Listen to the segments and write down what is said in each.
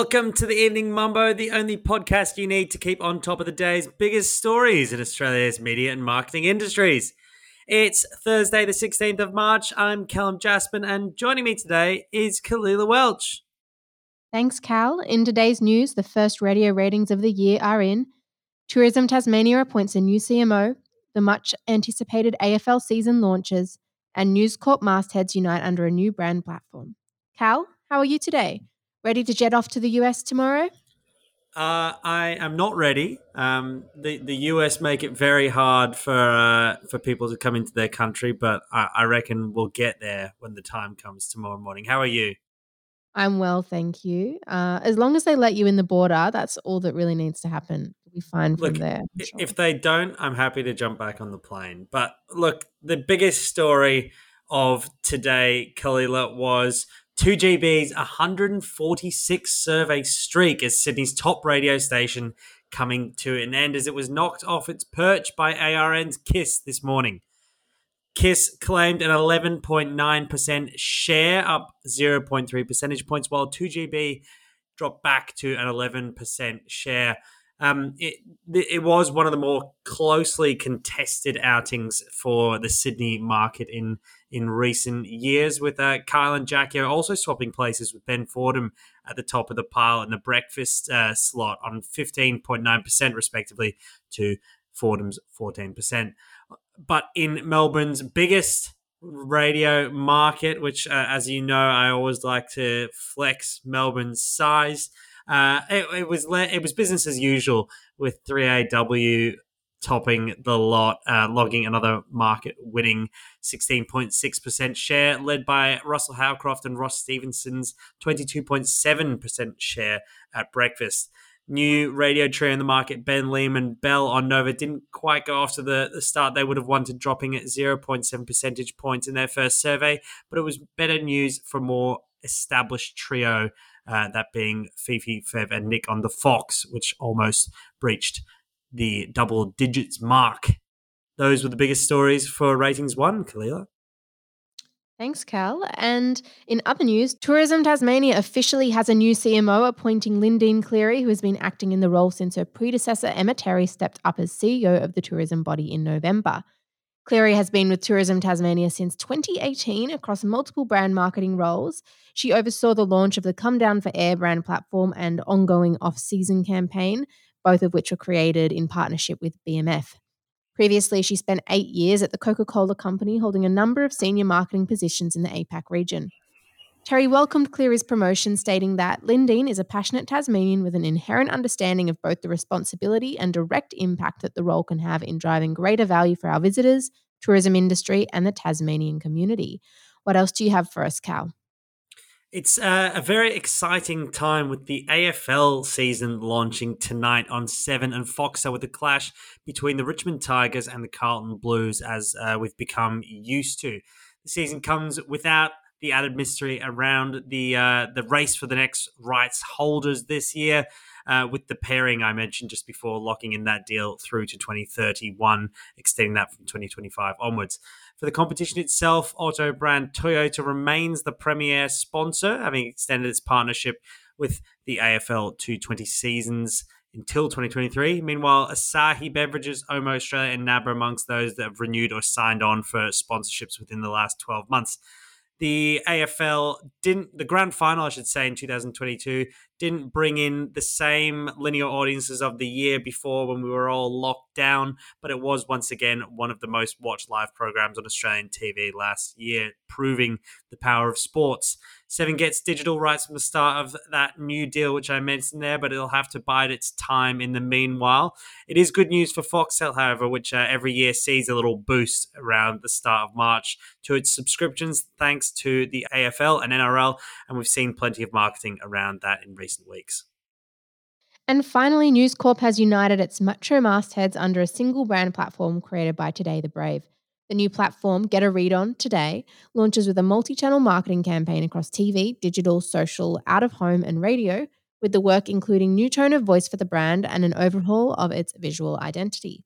Welcome to the Evening Mumbo, the only podcast you need to keep on top of the day's biggest stories in Australia's media and marketing industries. It's Thursday, the 16th of March. I'm Calum Jaspan, and joining me today is Kalila Welch. Thanks, Cal. In today's news, the first radio ratings of the year are in. Tourism Tasmania appoints a new CMO, the much anticipated AFL season launches, and News Corp mastheads unite under a new brand platform. Cal, how are you today? Ready to jet off to the US tomorrow? Uh, I am not ready. Um, the the US make it very hard for uh, for people to come into their country, but I, I reckon we'll get there when the time comes tomorrow morning. How are you? I'm well, thank you. Uh, as long as they let you in the border, that's all that really needs to happen. We'll be fine from there. Sure. If they don't, I'm happy to jump back on the plane. But look, the biggest story of today, Kalila, was 2GB's 146 survey streak as Sydney's top radio station coming to an end as it was knocked off its perch by ARN's KIIS this morning. KIIS claimed an 11.9% share, up 0.3 percentage points, while 2GB dropped back to an 11% share. Um, it, it was one of the more closely contested outings for the Sydney market in in recent years, with uh, Kyle and Jackie also swapping places with Ben Fordham at the top of the pile in the breakfast uh, slot on 15.9%, respectively, to Fordham's 14%. But in Melbourne's biggest radio market, which, uh, as you know, I always like to flex Melbourne's size. Uh, it, it, was it was business as usual with 3AW topping the lot, uh, logging another market winning 16.6% share, led by Russell Howcroft and Ross Stevenson's 22.7% share at breakfast. New radio trio in the market, Ben Liam and Belle on Nova, didn't quite go to the, the start they would have wanted, dropping at 0.7 percentage points in their first survey, but it was better news for more established trio, uh, that being Fifi, Fev, and Nick on the Fox, which almost breached the double digits mark. Those were the biggest stories for Ratings 1, Kalila. Thanks, Cal. And in other news, Tourism Tasmania officially has a new CMO appointing Lyndine Cleary, who has been acting in the role since her predecessor, Emma Terry, stepped up as CEO of the tourism body in November. Cleary has been with Tourism Tasmania since 2018 across multiple brand marketing roles. She oversaw the launch of the Come Down for Air brand platform and ongoing off season campaign, both of which were created in partnership with BMF. Previously, she spent eight years at the Coca Cola Company, holding a number of senior marketing positions in the APAC region. Terry welcomed Cleary's promotion, stating that Lyndine is a passionate Tasmanian with an inherent understanding of both the responsibility and direct impact that the role can have in driving greater value for our visitors, tourism industry, and the Tasmanian community. What else do you have for us, Cal? It's uh, a very exciting time with the AFL season launching tonight on 7 and Foxtel with the clash between the Richmond Tigers and the Carlton Blues, as uh, we've become used to. The season comes without the added mystery around the uh, the race for the next rights holders this year. Uh, with the pairing I mentioned just before, locking in that deal through to 2031, extending that from 2025 onwards. For the competition itself, auto brand Toyota remains the premier sponsor, having extended its partnership with the AFL to 20 seasons until 2023. Meanwhile, Asahi Beverages, Omo Australia, and NAB are amongst those that have renewed or signed on for sponsorships within the last 12 months the AFL didn't, the grand final, I should say, in 2022, didn't bring in the same linear audiences of the year before when we were all locked down, but it was once again one of the most watched live programs on Australian TV last year, proving the power of sports. Seven gets digital rights from the start of that new deal, which I mentioned there, but it'll have to bide its time in the meanwhile. It is good news for Foxtel, however, which uh, every year sees a little boost around the start of March to its subscriptions, thanks to the AFL and NRL, and we've seen plenty of marketing around that in recent weeks. And finally, News Corp has united its metro mastheads under a single brand platform created by Today the Brave. The new platform, Get a Read On Today, launches with a multi channel marketing campaign across TV, digital, social, out of home, and radio, with the work including new tone of voice for the brand and an overhaul of its visual identity.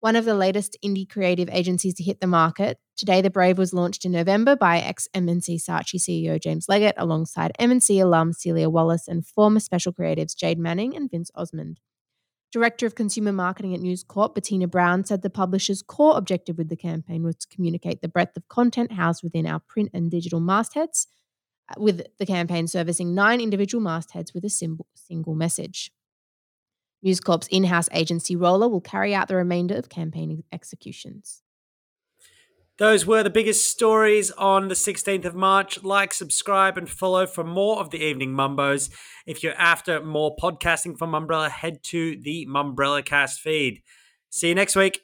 one of the latest indie creative agencies to hit the market. Today, The Brave was launched in November by ex M&C Saatchi CEO Jaimes Leggett alongside M&C alum Celia Wallace and former special creatives Jade Manning and Vince Osmond. Director of Consumer Marketing at News Corp, Bettina Brown, said the publisher's core objective with the campaign was to communicate the breadth of content housed within our print and digital mastheads, uh, with the campaign servicing nine individual mastheads with a single message. News Corp's in house agency Roller will carry out the remainder of campaign executions. Those were the biggest stories on the 16th of March. Like, subscribe, and follow for more of the Evening Mumbos. If you're after more podcasting from Mumbrella, head to the Mumbrella Cast feed. See you next week.